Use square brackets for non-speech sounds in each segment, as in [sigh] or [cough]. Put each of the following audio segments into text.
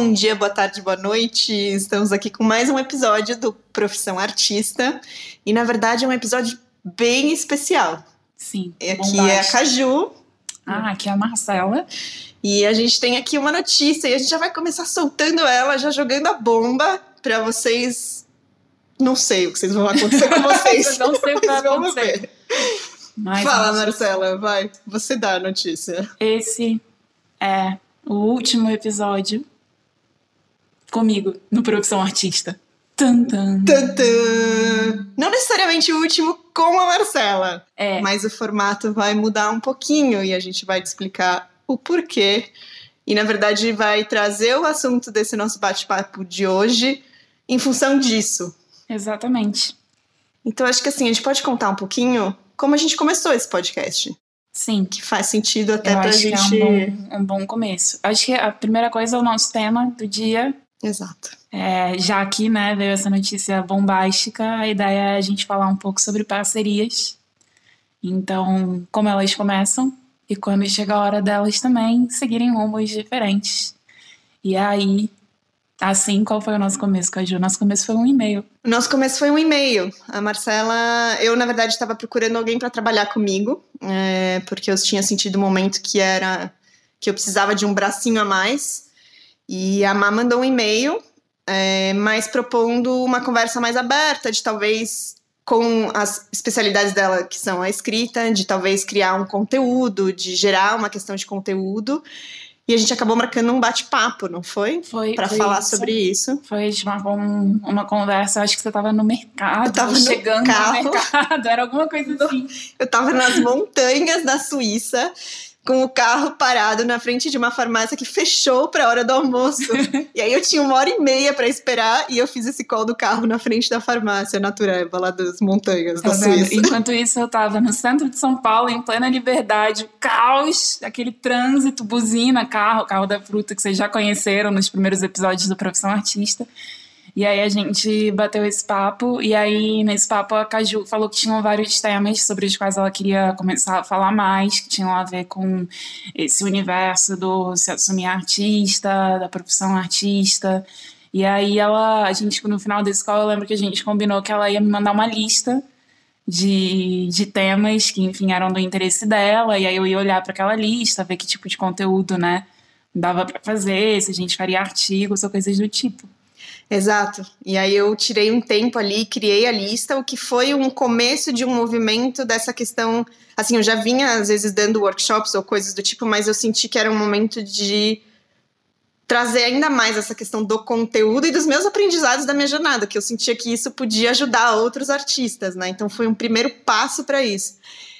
bom dia, boa tarde, boa noite. Estamos aqui com mais um episódio do Profissão Artista. E na verdade é um episódio bem especial. Sim. Aqui é a Caju. Ah, aqui é a Marcela. E a gente tem aqui uma notícia e a gente já vai começar soltando ela, já jogando a bomba para vocês. Não sei o que vocês vão acontecer com [laughs] vocês. não sei o que vai acontecer. Mas, Fala, Marcela, vai. Você dá a notícia. Esse é o último episódio comigo no Profissão Artista. Tum, tum. Tum. Não necessariamente o último com a Marcela. É. Mas o formato vai mudar um pouquinho e a gente vai te explicar o porquê. E na verdade vai trazer o assunto desse nosso bate-papo de hoje em função disso. Exatamente. Então acho que assim, a gente pode contar um pouquinho como a gente começou esse podcast. Sim. Que faz sentido até Eu pra acho gente. que é um bom, um bom começo. Acho que a primeira coisa é o nosso tema do dia. Exato. É, já aqui, né, veio essa notícia bombástica, a ideia é a gente falar um pouco sobre parcerias. Então, como elas começam e quando chega a hora delas também seguirem rumos diferentes. E aí, assim, qual foi o nosso começo, Caju? Nosso começo foi um e-mail. O nosso começo foi um e-mail. A Marcela, eu na verdade estava procurando alguém para trabalhar comigo, é, porque eu tinha sentido um momento que era que eu precisava de um bracinho a mais. E a Má mandou um e-mail, é, mas propondo uma conversa mais aberta, de talvez com as especialidades dela, que são a escrita, de talvez criar um conteúdo, de gerar uma questão de conteúdo. E a gente acabou marcando um bate-papo, não foi? Foi Para falar isso. sobre isso. Foi, a gente marcou um- uma conversa, acho que você estava no mercado, Eu tava no chegando carro. no mercado, era alguma coisa assim. [laughs] Eu tava nas montanhas da Suíça, com o carro parado na frente de uma farmácia que fechou pra hora do almoço. [laughs] e aí eu tinha uma hora e meia pra esperar e eu fiz esse call do carro na frente da farmácia Natureba, lá das montanhas da Tá vendo? Suíça. Enquanto isso, eu tava no centro de São Paulo, em plena liberdade, caos, aquele trânsito, buzina, carro, carro da fruta que vocês já conheceram nos primeiros episódios do Profissão Artista. E aí a gente bateu esse papo, e aí nesse papo a Caju falou que tinham vários temas sobre os quais ela queria começar a falar mais, que tinham a ver com esse universo do se assumir artista, da profissão artista. E aí ela, a gente, no final desse call, eu lembro que a gente combinou que ela ia me mandar uma lista de, de temas que, enfim, eram do interesse dela, e aí eu ia olhar para aquela lista, ver que tipo de conteúdo, né, dava para fazer, se a gente faria artigos ou coisas do tipo. Exato. E aí eu tirei um tempo ali, criei a lista, o que foi um começo de um movimento dessa questão. Assim, eu já vinha às vezes dando workshops ou coisas do tipo, mas eu senti que era um momento de trazer ainda mais essa questão do conteúdo e dos meus aprendizados da minha jornada, que eu sentia que isso podia ajudar outros artistas, né? Então foi um primeiro passo para isso.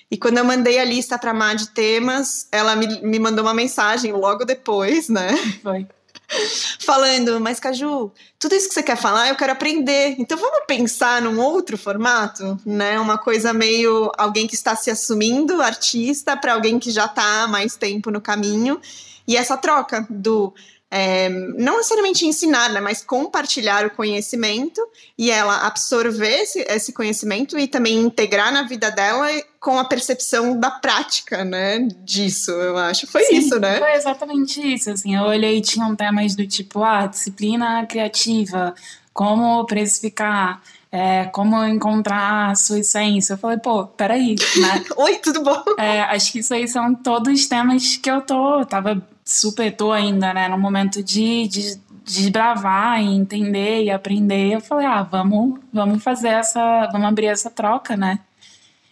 E quando eu mandei a lista para Má de temas, ela me, me mandou uma mensagem logo depois, né? Foi. [laughs] falando, mas Caju, tudo isso que você quer falar, eu quero aprender. Então vamos pensar num outro formato, né? Uma coisa meio alguém que está se assumindo artista para alguém que já está mais tempo no caminho. E essa troca do é, não necessariamente ensinar, né, mas compartilhar o conhecimento e ela absorver esse, esse conhecimento e também integrar na vida dela com a percepção da prática, né, disso, eu acho. Foi Sim, isso, né? Foi exatamente isso, assim, eu olhei e tinham temas do tipo, ah, disciplina criativa, como precificar, é, como encontrar a sua essência. Eu falei, pô, peraí, né? [laughs] Oi, tudo bom? É, acho que isso aí são todos temas que eu tô, tava super, tô ainda, né, no momento de, de desbravar e entender e aprender. Eu falei, ah, vamos, vamos fazer essa, vamos abrir essa troca, né?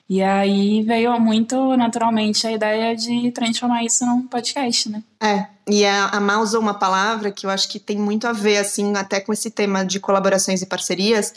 E aí veio muito naturalmente a ideia de transformar isso num podcast, né? É, e a, a usou uma palavra que eu acho que tem muito a ver, assim, até com esse tema de colaborações e parcerias,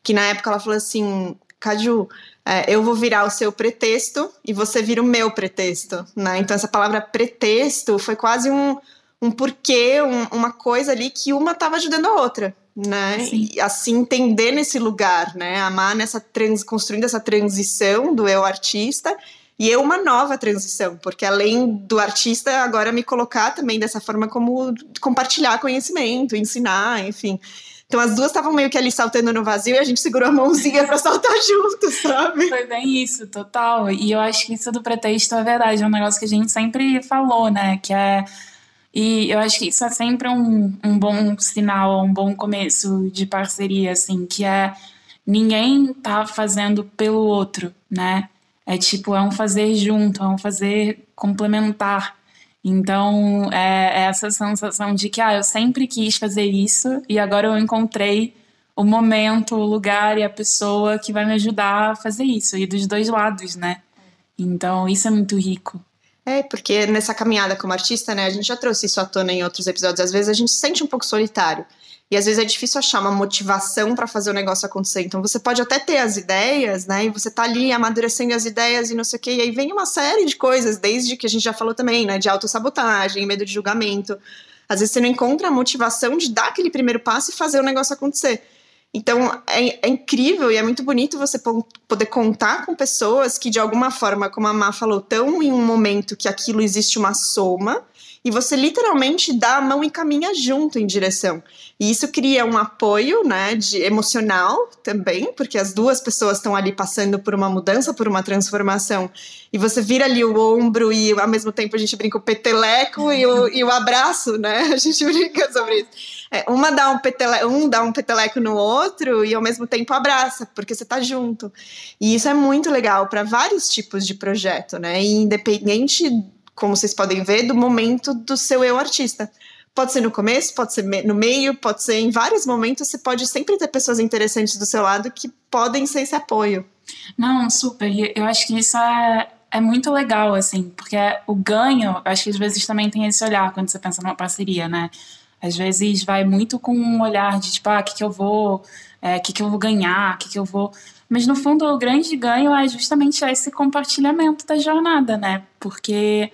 que na época ela falou assim, Caju, é, eu vou virar o seu pretexto e você vira o meu pretexto, né? Então essa palavra pretexto foi quase um, um porquê, um, uma coisa ali que uma estava ajudando a outra, né? Sim. E assim entender nesse lugar, né? Amar nessa trans, construindo essa transição do eu artista e eu uma nova transição, porque além do artista agora me colocar também dessa forma como compartilhar conhecimento, ensinar, enfim. Então as duas estavam meio que ali saltando no vazio e a gente segurou a mãozinha pra saltar [laughs] junto, sabe? Foi bem isso, total. E eu acho que isso do pretexto é verdade, é um negócio que a gente sempre falou, né? Que é E eu acho que isso é sempre um, um bom sinal, um bom começo de parceria, assim, que é ninguém tá fazendo pelo outro, né? É tipo, é um fazer junto, é um fazer complementar. Então, é, é essa sensação de que, ah, eu sempre quis fazer isso e agora eu encontrei o momento, o lugar e a pessoa que vai me ajudar a fazer isso, e dos dois lados, né? Então, isso é muito rico. É, porque nessa caminhada como artista, né, a gente já trouxe isso à tona em outros episódios, às vezes a gente se sente um pouco solitário. E às vezes é difícil achar uma motivação para fazer o negócio acontecer. Então você pode até ter as ideias, né? E você tá ali amadurecendo as ideias e não sei o quê. E aí vem uma série de coisas, desde que a gente já falou também, né? De autossabotagem, medo de julgamento. Às vezes você não encontra a motivação de dar aquele primeiro passo e fazer o negócio acontecer. Então é, é, incrível e é muito bonito você poder contar com pessoas que, de alguma forma, como a Má falou, estão em um momento que aquilo existe uma soma e você literalmente dá a mão e caminha junto em direção. E isso cria um apoio, né, de emocional também, porque as duas pessoas estão ali passando por uma mudança, por uma transformação. E você vira ali o ombro e ao mesmo tempo a gente brinca o peteleco e o, e o abraço, né? [laughs] A gente brinca sobre isso. É, uma dá um, petele, um dá um peteleco no outro e ao mesmo tempo abraça, porque você tá junto. E isso é muito legal para vários tipos de projeto, né? E independente como vocês podem ver, do momento do seu eu artista. Pode ser no começo, pode ser no meio, pode ser em vários momentos. Você pode sempre ter pessoas interessantes do seu lado que podem ser esse apoio. Não, super. Eu acho que isso é, é muito legal, assim, porque o ganho, acho que às vezes também tem esse olhar quando você pensa numa parceria, né? Às vezes vai muito com um olhar de tipo, ah, o que, que eu vou, o é, que, que eu vou ganhar, o que, que eu vou. Mas no fundo, o grande ganho é justamente esse compartilhamento da jornada, né? Porque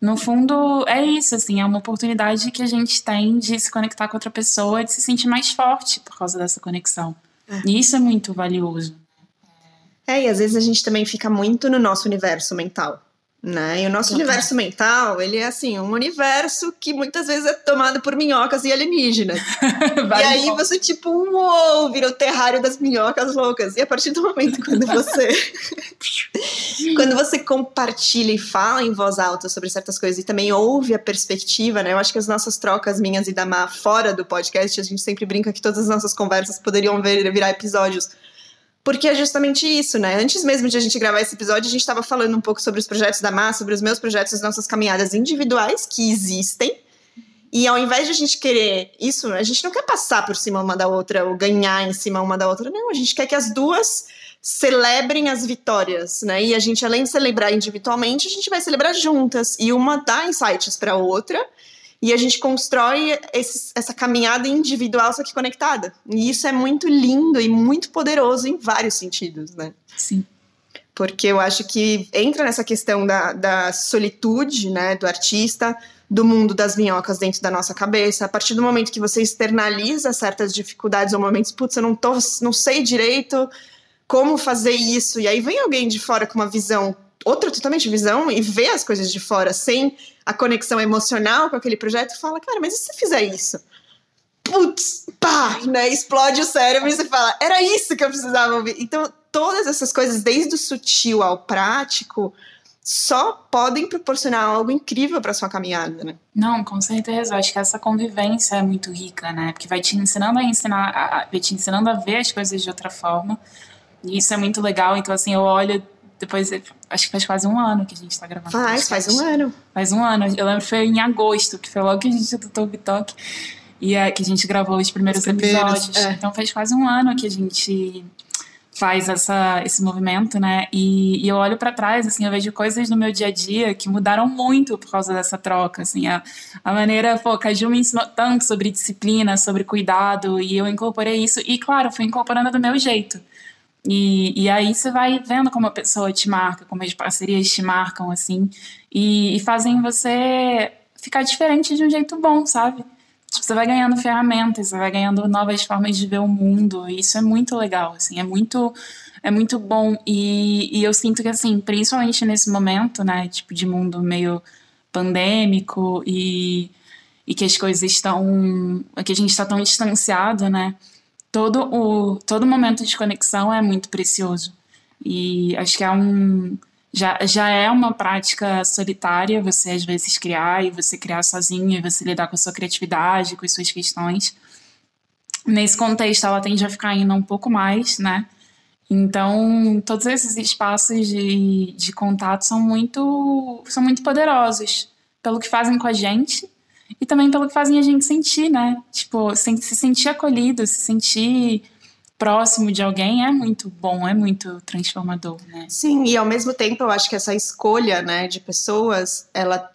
no fundo é isso, assim, é uma oportunidade que a gente tem de se conectar com outra pessoa, de se sentir mais forte por causa dessa conexão. É. E isso é muito valioso. É, e às vezes a gente também fica muito no nosso universo mental. Né? E o nosso universo mental, ele é assim, um universo que muitas vezes é tomado por minhocas e alienígenas. [laughs] e aí você, tipo, uou, vira o terrário das minhocas loucas. E a partir do momento [laughs] quando você. quando você compartilha e fala em voz alta sobre certas coisas e também ouve a perspectiva, né? Eu acho que as nossas trocas, minhas e da Má, fora do podcast, a gente sempre brinca que todas as nossas conversas poderiam vir, virar episódios porque é justamente isso, né? Antes mesmo de a gente gravar esse episódio, a gente estava falando um pouco sobre os projetos da Má, sobre os meus projetos, as nossas caminhadas individuais que existem. E ao invés de a gente querer isso, a gente não quer passar por cima uma da outra ou ganhar em cima uma da outra, não. A gente quer que as duas celebrem as vitórias, né? E a gente, além de celebrar individualmente, a gente vai celebrar juntas. E uma dá insights para a outra e a gente constrói esse, essa caminhada individual, só que conectada. E isso é muito lindo e muito poderoso em vários sentidos, né? Sim. Porque eu acho que entra nessa questão da, da solitude, né, do artista, do mundo das minhocas dentro da nossa cabeça. A partir do momento que você externaliza certas dificuldades ou momentos, putz, eu não, tô, não sei direito como fazer isso. E aí vem alguém de fora com uma visão outra totalmente visão e vê as coisas de fora sem a conexão emocional com aquele projeto fala, cara, mas e se você fizer isso? Putz, pá, né? Explode o cérebro e você fala, era isso que eu precisava ouvir. Então, todas essas coisas, desde o sutil ao prático, só podem proporcionar algo incrível para sua caminhada, né? Não, com certeza. Acho que essa convivência é muito rica, né? Porque vai te ensinando a ensinar, a, vai te ensinando a ver as coisas de outra forma. E isso é muito legal. Então, assim, eu olho depois, acho que faz quase um ano que a gente tá gravando. Faz, faz um ano. Faz um ano. Eu lembro que foi em agosto, que foi logo que a gente adotou o TikTok. E é que a gente gravou os primeiros, os primeiros episódios. É. Então faz quase um ano que a gente faz essa, esse movimento, né? E, e eu olho para trás, assim, eu vejo coisas no meu dia a dia que mudaram muito por causa dessa troca, assim, a, a maneira, pô, a Ju me ensinou tanto sobre disciplina, sobre cuidado, e eu incorporei isso, e claro, fui incorporando do meu jeito. E, e aí você vai vendo como a pessoa te marca, como as parcerias te marcam, assim, e, e fazem você ficar diferente de um jeito bom, sabe? Tipo, você vai ganhando ferramentas, você vai ganhando novas formas de ver o mundo, e isso é muito legal, assim, é muito, é muito bom. E, e eu sinto que, assim, principalmente nesse momento, né, tipo, de mundo meio pandêmico e, e que as coisas estão. que a gente está tão distanciado, né? Todo o todo momento de conexão é muito precioso. E acho que é um já, já é uma prática solitária você às vezes criar e você criar sozinho e você lidar com a sua criatividade, com as suas questões. Nesse contexto, ela tende a ficar ainda um pouco mais, né? Então, todos esses espaços de, de contato são muito, são muito poderosos pelo que fazem com a gente e também pelo que fazem a gente sentir, né? Tipo, se sentir acolhido, se sentir próximo de alguém é muito bom, é muito transformador, né? Sim, e ao mesmo tempo eu acho que essa escolha, né, de pessoas, ela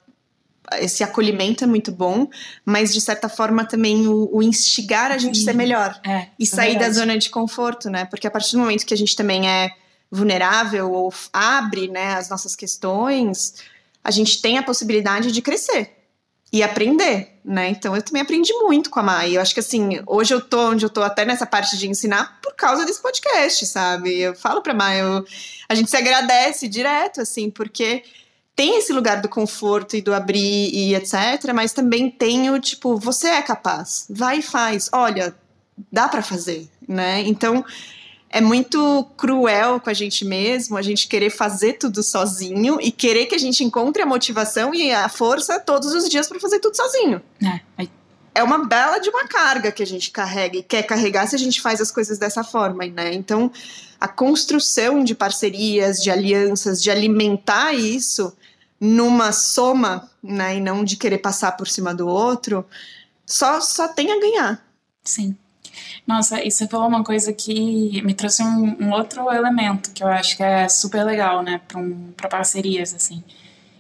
esse acolhimento é muito bom, mas de certa forma também o, o instigar a gente Sim. ser melhor é, e sair é da zona de conforto, né? Porque a partir do momento que a gente também é vulnerável ou abre, né, as nossas questões, a gente tem a possibilidade de crescer e aprender, né? Então eu também aprendi muito com a Mai. Eu acho que assim, hoje eu tô onde eu tô até nessa parte de ensinar por causa desse podcast, sabe? Eu falo pra Mai, eu, a gente se agradece direto, assim, porque tem esse lugar do conforto e do abrir e etc, mas também tem o tipo, você é capaz, vai e faz. Olha, dá para fazer, né? Então, é muito cruel com a gente mesmo, a gente querer fazer tudo sozinho e querer que a gente encontre a motivação e a força todos os dias para fazer tudo sozinho. É, é uma bela de uma carga que a gente carrega e quer carregar se a gente faz as coisas dessa forma, né? Então, a construção de parcerias, de alianças, de alimentar isso numa soma, né, e não de querer passar por cima do outro, só só tem a ganhar. Sim. Nossa, você falou uma coisa que me trouxe um, um outro elemento que eu acho que é super legal, né, para um, parcerias, assim,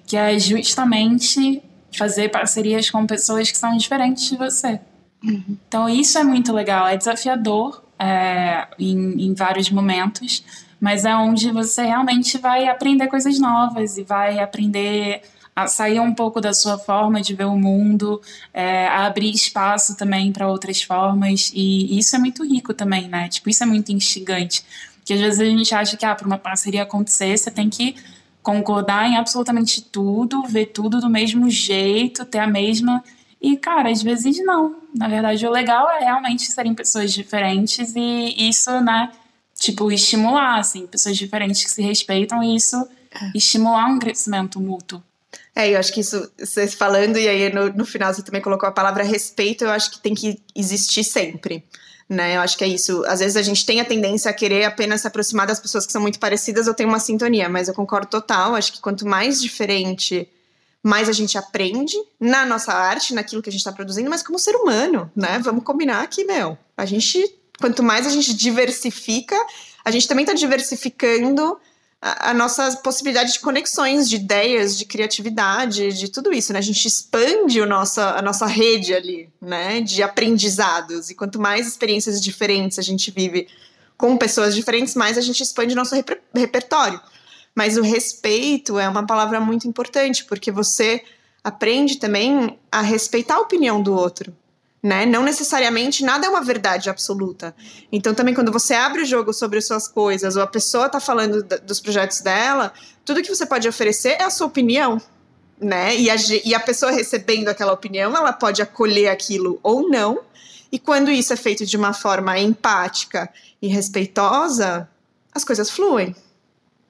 que é justamente fazer parcerias com pessoas que são diferentes de você. Uhum. Então, isso é muito legal, é desafiador é, em, em vários momentos, mas é onde você realmente vai aprender coisas novas e vai aprender a sair um pouco da sua forma de ver o mundo, é, a abrir espaço também para outras formas. E, isso é muito rico também, né? Tipo, isso é muito instigante. Porque às vezes a gente acha que ah, para uma parceria acontecer, você tem que concordar em absolutamente tudo, ver tudo do mesmo jeito, ter a mesma. E, cara, às vezes não. Na verdade, o legal é realmente serem pessoas diferentes e isso, né? Tipo, estimular, assim, pessoas diferentes que se respeitam e isso é. estimular um crescimento mútuo. É, eu acho que isso, você falando, e aí no, no final você também colocou a palavra respeito, eu acho que tem que existir sempre. Né, eu acho que é isso. Às vezes a gente tem a tendência a querer apenas se aproximar das pessoas que são muito parecidas ou tem uma sintonia, mas eu concordo total. Acho que quanto mais diferente, mais a gente aprende na nossa arte, naquilo que a gente está produzindo, mas como ser humano, né? Vamos combinar aqui, meu. A gente, quanto mais a gente diversifica, a gente também está diversificando a, nossa possibilidade de conexões, de ideias, de criatividade, de tudo isso, né? A gente expande o a nossa rede ali, né? De aprendizados. E quanto mais experiências diferentes a gente vive com pessoas diferentes, mais a gente expande nosso reper repertório. Mas o respeito é uma palavra muito importante, porque você aprende também a respeitar a opinião do outro né? Não necessariamente nada é uma verdade absoluta. Então, também quando você abre o jogo sobre as suas coisas, ou a pessoa está falando dos projetos dela, tudo que você pode oferecer é a sua opinião, né? E a, e a pessoa recebendo aquela opinião, ela pode acolher aquilo ou não. E quando isso é feito de uma forma empática e respeitosa, as coisas fluem.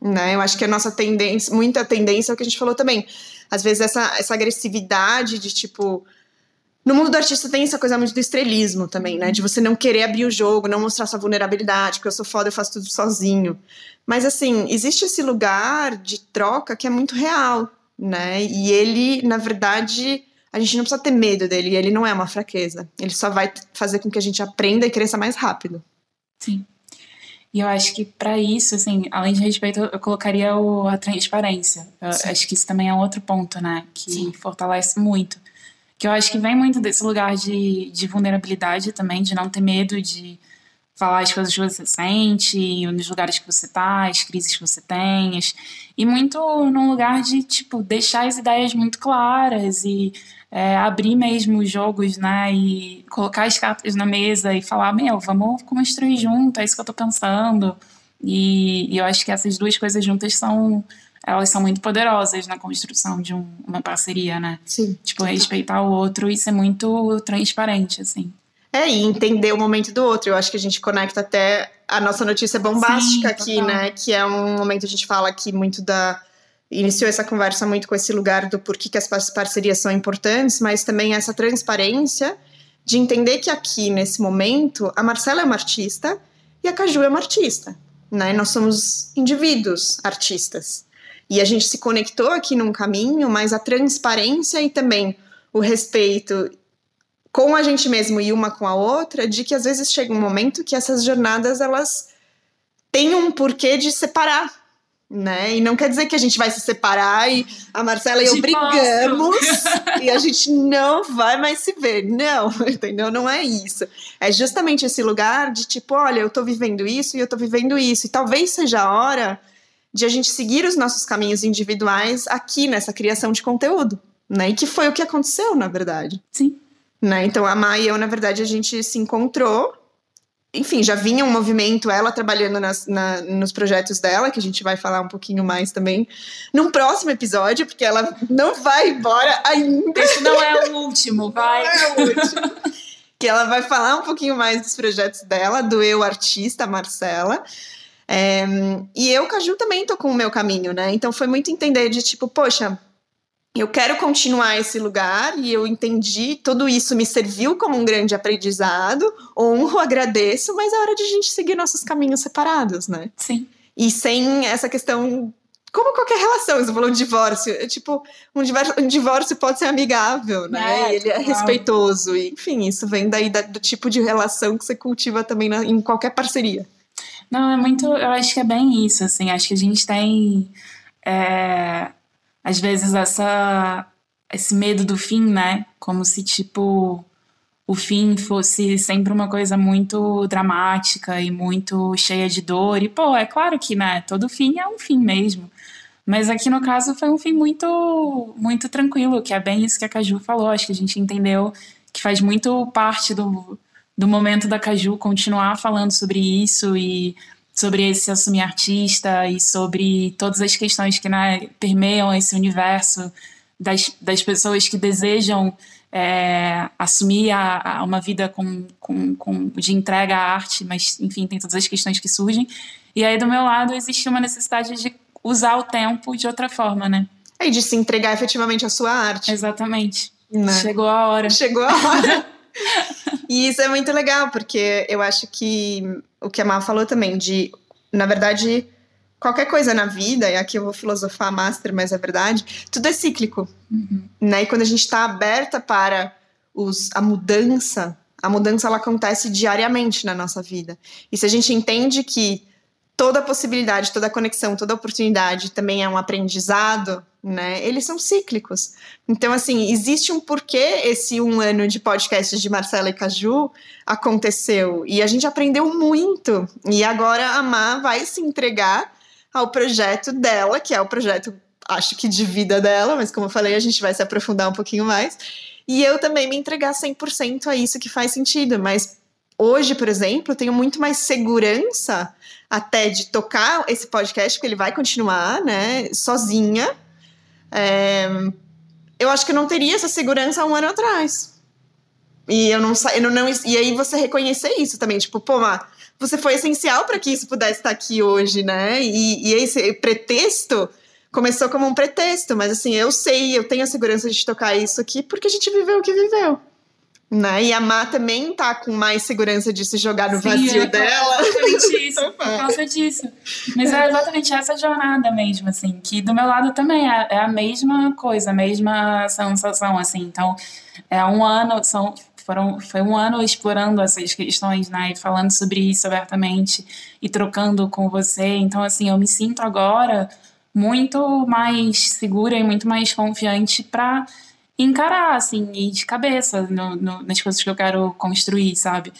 Né? Eu acho que a nossa tendência, muita tendência é o que a gente falou também. Às vezes essa, essa agressividade de tipo, no mundo do artista tem essa coisa muito do estrelismo também, né? De você não querer abrir o jogo, não mostrar sua vulnerabilidade, porque eu sou foda, eu faço tudo sozinho. Mas assim, existe esse lugar de troca que é muito real, né? E ele, na verdade, a gente não precisa ter medo dele, ele não é uma fraqueza. Ele só vai fazer com que a gente aprenda e cresça mais rápido. Sim. E eu acho que para isso, assim, além de respeito, eu colocaria o, a transparência. Eu acho que isso também é um outro ponto, né? Que Sim. fortalece muito que eu acho que vem muito desse lugar de, de vulnerabilidade também, de não ter medo de falar as coisas que você sente, nos lugares que você tá, as crises que você tem, e muito num lugar de, tipo, deixar as ideias muito claras e é, abrir mesmo os jogos, né, e colocar as cartas na mesa e falar, meu, vamos construir junto, é isso que eu tô pensando, e, e eu acho que essas duas coisas juntas são elas são muito poderosas na construção de um, uma parceria, né? Sim. Tipo, respeitar o outro e ser muito transparente, assim. É, e entender o momento do outro. Eu acho que a gente conecta até a nossa notícia bombástica Sim, aqui, total. né? Que é um momento a gente fala aqui muito da, iniciou essa conversa muito com esse lugar do porquê que as parcerias são importantes, mas também essa transparência de entender que aqui, nesse momento, a Marcela é uma artista e a Caju é uma artista. Né? Nós somos indivíduos artistas. E a gente se conectou aqui num caminho, mas a transparência e também o respeito com a gente mesmo e uma com a outra, de que às vezes chega um momento que essas jornadas elas têm um porquê de separar, né? E não quer dizer que a gente vai se separar e a Marcela e eu brigamos [laughs] e a gente não vai mais se ver. Não, [laughs] entendeu? Não é isso. É justamente esse lugar de tipo, olha, eu tô vivendo isso e eu tô vivendo isso. E talvez seja a hora de a gente seguir os nossos caminhos individuais aqui nessa criação de conteúdo, né? E que foi o que aconteceu, na verdade. Sim. Né? Então a Mai e eu, na verdade, a gente se encontrou enfim, já vinha um movimento, ela trabalhando nas, na, nos projetos dela, que a gente vai falar um pouquinho mais também num próximo episódio, porque ela não vai embora ainda. Esse não é o último, vai. Não é o último. que ela vai falar um pouquinho mais dos projetos dela, do eu artista, Marcela. É, e eu, Caju, também tô com o meu caminho, né? Então foi muito entender de tipo, poxa, eu quero continuar esse lugar e eu entendi, tudo isso me serviu como um grande aprendizado, honro, agradeço, mas é hora de a gente seguir nossos caminhos separados, né? Sim. E sem essa questão como qualquer relação, você falou de divórcio, é tipo, um divórcio, um divórcio pode ser amigável, né? É, ele é respeitoso, e, enfim, isso vem daí da, do tipo de relação que você cultiva também na, em qualquer parceria. Não, é muito, eu acho que é bem isso, assim, acho que a gente tem é, às vezes essa esse medo do fim, né? Como se tipo o fim fosse sempre uma coisa muito dramática e muito cheia de dor. E pô, é claro que, né, todo fim é um fim mesmo. Mas aqui no caso foi um fim muito muito tranquilo, que é bem isso que a Caju falou. Acho que a gente entendeu que faz muito parte do, do momento da Caju continuar falando sobre isso e sobre esse assumir artista e sobre todas as questões que né, permeiam esse universo das, das pessoas que desejam é, assumir a, a, uma vida com, com, com, de entrega à arte, mas enfim, tem todas as questões que surgem. E aí, do meu lado, existe uma necessidade de usar o tempo de outra forma, né? E de se entregar efetivamente à sua arte. Exatamente. Né? Chegou a hora. Chegou a hora. [laughs] e isso é muito legal, porque eu acho que o que a Mal falou também, de, na verdade, qualquer coisa na vida, e aqui eu vou filosofar master, mas é verdade, tudo é cíclico. Uhum. Né? E quando a gente está aberta para os, a mudança, a mudança ela acontece diariamente na nossa vida. E se a gente entende que toda possibilidade, toda conexão, toda oportunidade também é um aprendizado, né? Eles são cíclicos. Então, assim, existe um porquê esse um ano de podcasts de Marcela e Caju aconteceu. E a gente aprendeu muito. E agora a Má vai se entregar ao projeto dela, que é o projeto, acho que de vida dela, mas como eu falei, a gente vai se aprofundar um pouquinho mais. E eu também me entregar 100% a isso que faz sentido. Mas hoje, por exemplo, tenho muito mais segurança até de tocar esse podcast, porque ele vai continuar, né, sozinha é, eu acho que eu não teria essa segurança um ano atrás. E eu não, eu não, e aí você reconhecer isso também, tipo, pô, Má, você foi essencial para que isso pudesse estar aqui hoje, né? E, e esse pretexto começou como um pretexto, mas assim, eu sei, eu tenho a segurança de tocar isso aqui porque a gente viveu o que viveu. Né? E a Má também tá com mais segurança de se jogar no Sim, vazio é dela. Exatamente isso, por causa [laughs] disso. Mas é exatamente essa jornada mesmo, assim, que do meu lado também é, é a mesma coisa, a mesma sensação, assim. Então, é um ano, são, foram, foi um ano explorando essas questões, né? E falando sobre isso abertamente e trocando com você. Então, assim, eu me sinto agora muito mais segura e muito mais confiante para encarar, assim, e de cabeça no, no, nas coisas que eu quero construir, sabe?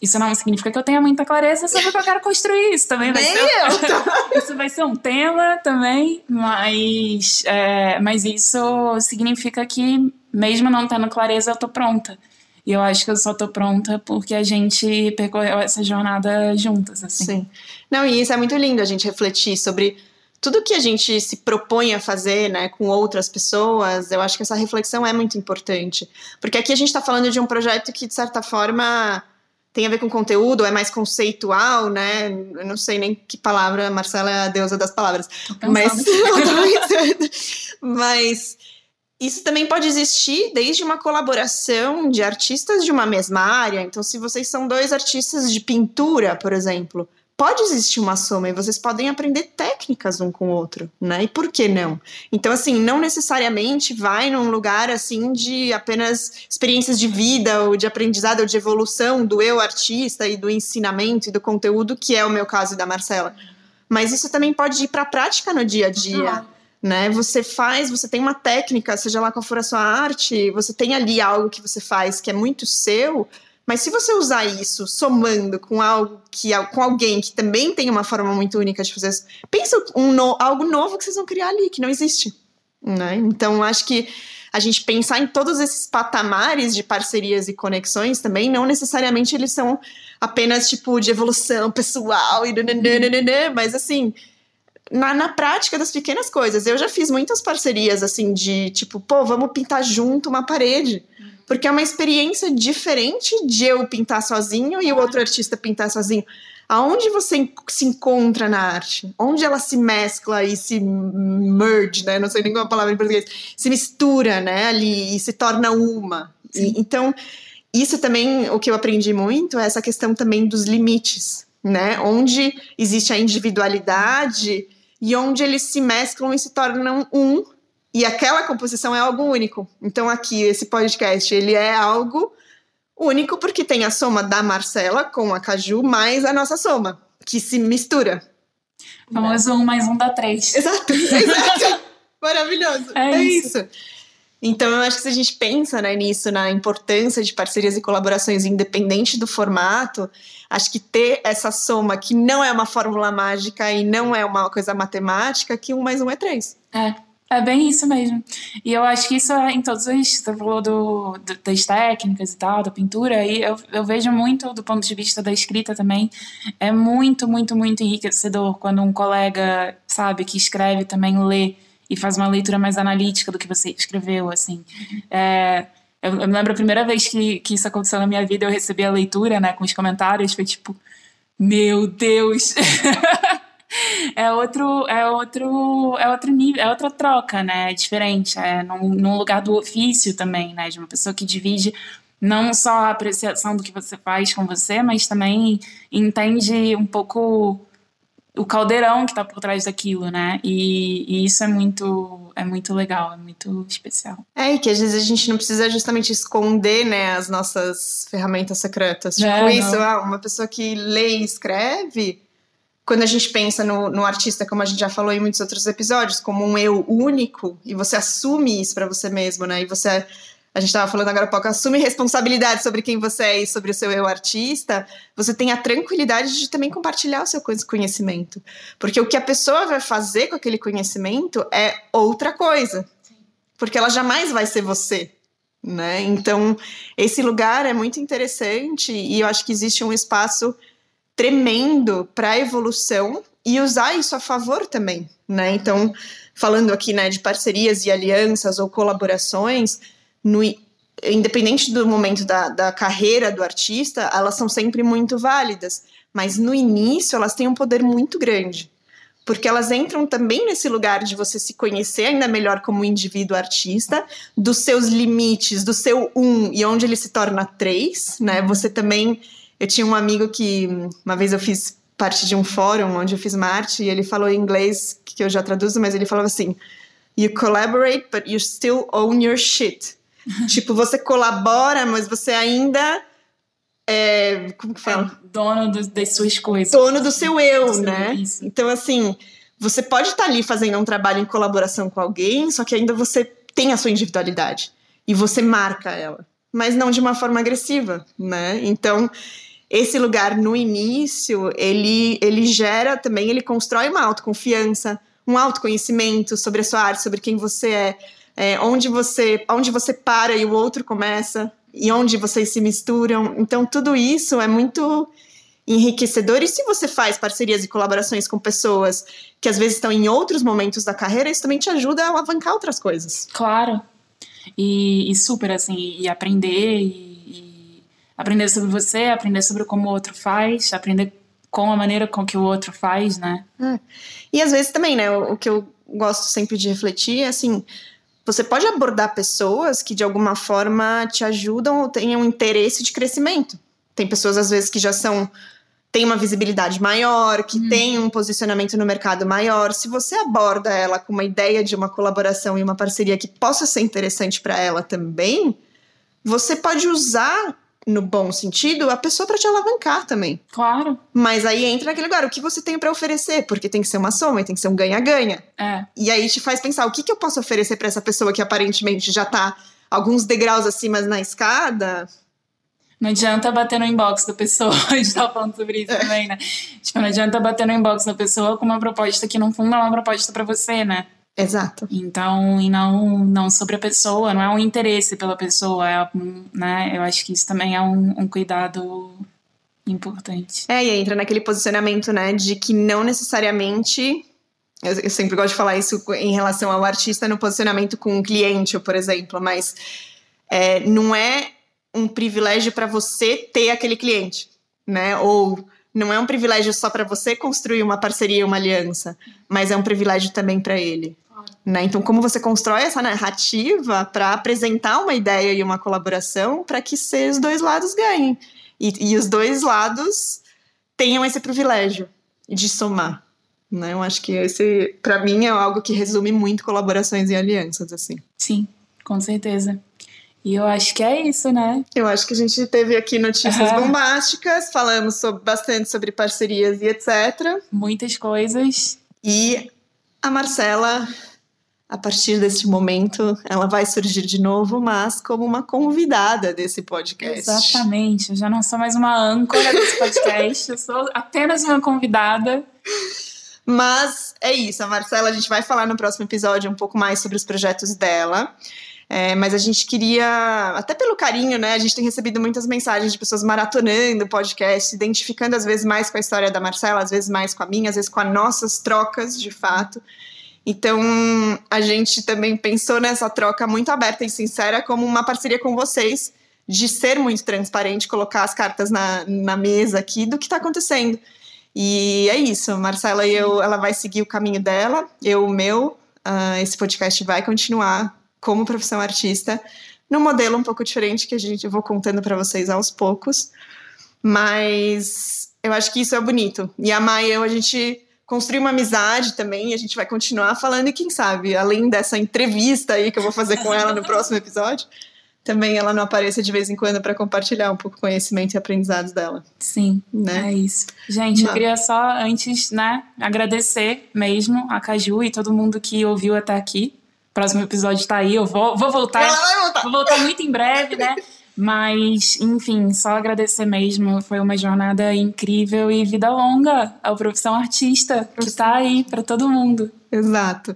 Isso não significa que eu tenha muita clareza sobre o que eu quero construir. Isso também vai Nem ser. Eu. [laughs] isso vai ser um tema também, mas, é, mas isso significa que, mesmo não tendo clareza, eu tô pronta. E eu acho que eu só tô pronta porque a gente percorreu essa jornada juntas, assim. Sim. Não, e isso é muito lindo a gente refletir sobre tudo que a gente se propõe a fazer, né, com outras pessoas, eu acho que essa reflexão é muito importante. Porque aqui a gente está falando de um projeto que, de certa forma, tem a ver com conteúdo, é mais conceitual, né? Eu não sei nem que palavra, Marcela é a deusa das palavras. Mas, [laughs] mas isso também pode existir desde uma colaboração de artistas de uma mesma área. Então, se vocês são dois artistas de pintura, por exemplo, pode existir uma soma e vocês podem aprender técnicas um com o outro, né? E por que não? Então, assim, não necessariamente vai num lugar assim de apenas experiências de vida ou de aprendizado ou de evolução do eu artista e do ensinamento e do conteúdo, que é o meu caso e da Marcela. Mas isso também pode ir para a prática no dia a dia. Né? Você faz, você tem uma técnica, seja lá qual for a sua arte, você tem ali algo que você faz que é muito seu, mas se você usar isso somando com algo que com alguém que também tem uma forma muito única de fazer isso, pensa um no, algo novo que vocês vão criar ali que não existe, né? Então acho que a gente pensar em todos esses patamares de parcerias e conexões também, não necessariamente eles são apenas tipo de evolução pessoal e nananana, mas assim, na, na prática das pequenas coisas. Eu já fiz muitas parcerias assim de tipo, pô, vamos pintar junto uma parede. Porque é uma experiência diferente de eu pintar sozinho e o outro artista pintar sozinho. Aonde você se encontra na arte? Onde ela se mescla e se merge, né? Não sei nem qual é a palavra em português. Se mistura, né? Ali e se torna uma. E, então, isso também, o que eu aprendi muito é essa questão também dos limites, né? Onde existe a individualidade e onde eles se mesclam e se tornam um e aquela composição é algo único. Então aqui esse podcast, ele é algo único porque tem a soma da Marcela com a Caju mais a nossa soma, que se mistura. Famoso um mais um dá três. Exato, [laughs] exato. [laughs] Maravilhoso. É, é isso. isso. Então, eu acho que se a gente pensa né, nisso, na importância de parcerias e colaborações, independente do formato, acho que ter essa soma que não é uma fórmula mágica e não é uma coisa matemática, que um mais um é três. É. É bem isso mesmo. E eu acho que isso é em todos os. Você falou do, do, das técnicas e tal, da pintura, e eu, eu vejo muito do ponto de vista da escrita também. É muito, muito, muito enriquecedor quando um colega, sabe, que escreve também lê e faz uma leitura mais analítica do que você escreveu, assim. É, eu, eu me lembro a primeira vez que, que isso aconteceu na minha vida, eu recebi a leitura, né, com os comentários, foi tipo, meu Deus! [laughs] é outro, é outro, é outro nível, é outra troca, né? É diferente, é num, num, lugar do ofício também, né? De uma pessoa que divide não só a apreciação do que você faz com você, mas também entende um pouco o caldeirão que está por trás daquilo, né? E, e, isso é muito, é muito legal, é muito especial. É, e que às vezes a gente não precisa justamente esconder, né, as nossas ferramentas secretas. Tipo é, isso, ah, uma pessoa que lê e escreve quando a gente pensa no, no, artista, como a gente já falou em muitos outros episódios, como um eu único, e você assume isso para você mesmo, né? E você, a gente estava falando agora há pouco, assume responsabilidade sobre quem você é e sobre o seu eu artista, você tem a tranquilidade de também compartilhar o seu conhecimento. Porque o que a pessoa vai fazer com aquele conhecimento é outra coisa. Porque ela jamais vai ser você. Né? Então, esse lugar é muito interessante e eu acho que existe um espaço tremendo para evolução e usar isso a favor também, né? Então, falando aqui, né, de parcerias e alianças ou colaborações, no, independente do momento da, da carreira do artista, elas são sempre muito válidas, mas no início elas têm um poder muito grande, porque elas entram também nesse lugar de você se conhecer ainda melhor como indivíduo artista, dos seus limites, do seu um e onde ele se torna três, né? Você também eu tinha um amigo que uma vez eu fiz parte de um fórum onde eu fiz uma arte e ele falou em inglês, que eu já traduzo, mas ele falava assim: You collaborate, but you still own your shit. [laughs] tipo, você colabora, mas você ainda é, como que fala? É dono do, das suas coisas. Dono do seu eu, né? Isso. Então, assim, você pode estar ali fazendo um trabalho em colaboração com alguém, só que ainda você tem a sua individualidade. E você marca ela. Mas não de uma forma agressiva, né? Então, esse lugar no início, ele, ele gera também, ele constrói uma autoconfiança, um autoconhecimento sobre a sua arte, sobre quem você é, é, onde você onde você para e o outro começa, e onde vocês se misturam. Então, tudo isso é muito enriquecedor. E se você faz parcerias e colaborações com pessoas que às vezes estão em outros momentos da carreira, isso também te ajuda a alavancar outras coisas. Claro. E, e super, assim, e aprender e aprender sobre você, aprender sobre como o outro faz, aprender com a maneira com que o outro faz, né? É. E às vezes também, né? O, o que eu gosto sempre de refletir é assim. Você pode abordar pessoas que de alguma forma te ajudam ou tenham interesse de crescimento. Tem pessoas, às vezes, que já são tem uma visibilidade maior, que hum. tem um posicionamento no mercado maior, se você aborda ela com uma ideia de uma colaboração e uma parceria que possa ser interessante para ela também, você pode usar no bom sentido a pessoa para te alavancar também. Claro. Mas aí entra naquele lugar, o que você tem para oferecer? Porque tem que ser uma soma, tem que ser um ganha-ganha. É. E aí te faz pensar, o que, que eu posso oferecer para essa pessoa que aparentemente já tá alguns degraus acima na escada? Não adianta bater no inbox da pessoa, [laughs] a gente tava falando sobre isso também, né? Tipo, não adianta bater no inbox da pessoa com uma proposta que no fundo é uma proposta para você, né? Exato. Então, e não, não sobre a pessoa, não é um interesse pela pessoa, é, né? Eu acho que isso também é um, um cuidado importante. É, e entra naquele posicionamento, né, de que não necessariamente. Eu, sempre gosto de falar isso em relação ao artista no posicionamento com um cliente, por exemplo, mas é, não é um privilégio para você ter aquele cliente, né? Ou não é um privilégio só para você construir uma parceria, uma aliança, mas é um privilégio também para ele. Né? Então, como você constrói essa narrativa para apresentar uma ideia e uma colaboração para que os dois lados ganhem e, e, os dois lados tenham esse privilégio de somar. Né? Eu acho que esse, para mim, é algo que resume muito colaborações e alianças, assim. Sim, com certeza. E eu acho que é isso, né? Eu acho que a gente teve aqui notícias uhum. bombásticas, falamos sobre, bastante sobre parcerias e etc. Muitas coisas. E a Marcela, a partir deste momento, ela vai surgir de novo, mas como uma convidada desse podcast. Exatamente. Eu já não sou mais uma âncora desse podcast, eu sou apenas uma convidada. Mas é isso, a Marcela, a gente vai falar no próximo episódio um pouco mais sobre os projetos dela. É, mas a gente queria, até pelo carinho, né? A gente tem recebido muitas mensagens de pessoas maratonando o podcast, identificando às vezes mais com a história da Marcela, às vezes mais com a minha, às vezes com as nossas trocas, de fato. Então, a gente também pensou nessa troca muito aberta e sincera como uma parceria com vocês, de ser muito transparente, colocar as cartas na, na mesa aqui do que está acontecendo. E é isso, Marcela e eu, ela vai seguir o caminho dela, eu o meu. Uh, esse podcast vai continuar como profissão artista, num modelo um pouco diferente que a gente eu vou contando para vocês aos poucos. Mas eu acho que isso é bonito. E a Mai e eu, a gente construiu uma amizade também, e a gente vai continuar falando, e quem sabe, além dessa entrevista aí que eu vou fazer com ela no próximo episódio, também ela não apareça de vez em quando para compartilhar um pouco o conhecimento e aprendizados dela. Sim, né? é isso. Gente, eu queria só antes, né, agradecer mesmo a Caju e todo mundo que ouviu até aqui próximo episódio tá aí. Eu vou, vou voltar. Ela vai voltar. Vou voltar muito em breve, né? [laughs] Mas, enfim, só agradecer mesmo. Foi uma jornada incrível e vida longa ao Profissão Artista, que está aí para todo mundo. Exato.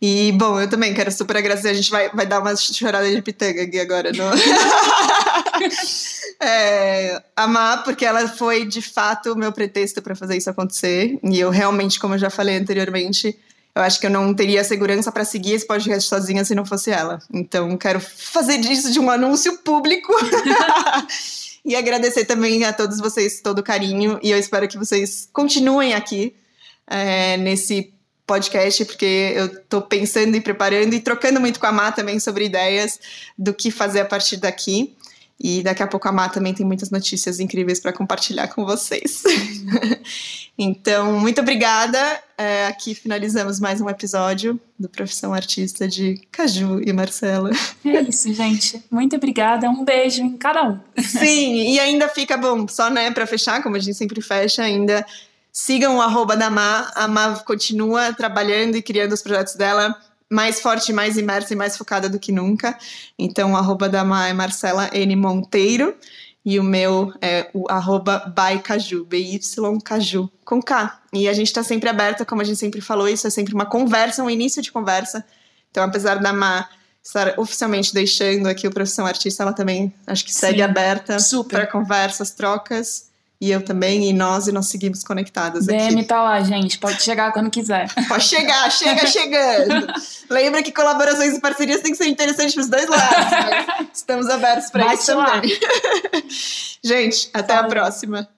E, bom, eu também quero super agradecer. A gente vai, vai dar uma chorada de pitanga aqui agora. No... [laughs] é, amar, porque ela foi, de fato, o meu pretexto para fazer isso acontecer. E eu realmente, como eu já falei anteriormente, eu acho que eu não teria segurança para seguir esse podcast sozinha se não fosse ela. Então, quero fazer disso de um anúncio público. [laughs] e agradecer também a todos vocês todo o carinho. E eu espero que vocês continuem aqui é, nesse podcast, porque eu estou pensando e preparando e trocando muito com a Má também sobre ideias do que fazer a partir daqui. E daqui a pouco a Má também tem muitas notícias incríveis para compartilhar com vocês. [laughs] então, muito obrigada. É, aqui finalizamos mais um episódio do Profissão Artista de Caju e Marcela. É isso, gente. Muito obrigada. Um beijo em cada um. Sim, e ainda fica bom, só né, para fechar, como a gente sempre fecha, ainda sigam o arroba da Má. A Má continua trabalhando e criando os projetos dela mais forte, mais imersa e mais focada do que nunca. Então, o arroba da Ma é Marcela N. Monteiro. E o meu é o arroba bycaju, B-Y-Caju, com K. E a gente está sempre aberta, como a gente sempre falou, isso é sempre uma conversa, um início de conversa. Então, apesar da Ma estar oficialmente deixando aqui o Profissão Artista, ela também acho que segue Sim, aberta para conversas, trocas. E eu também, e nós, e nós seguimos conectadas aqui. DM tá lá, gente. Pode chegar quando quiser. [laughs] Pode chegar, chega chegando. Lembra que colaborações e parcerias têm que ser interessantes para os dois lados. Estamos abertos para isso lá. também. [laughs] gente, até a Falou. próxima.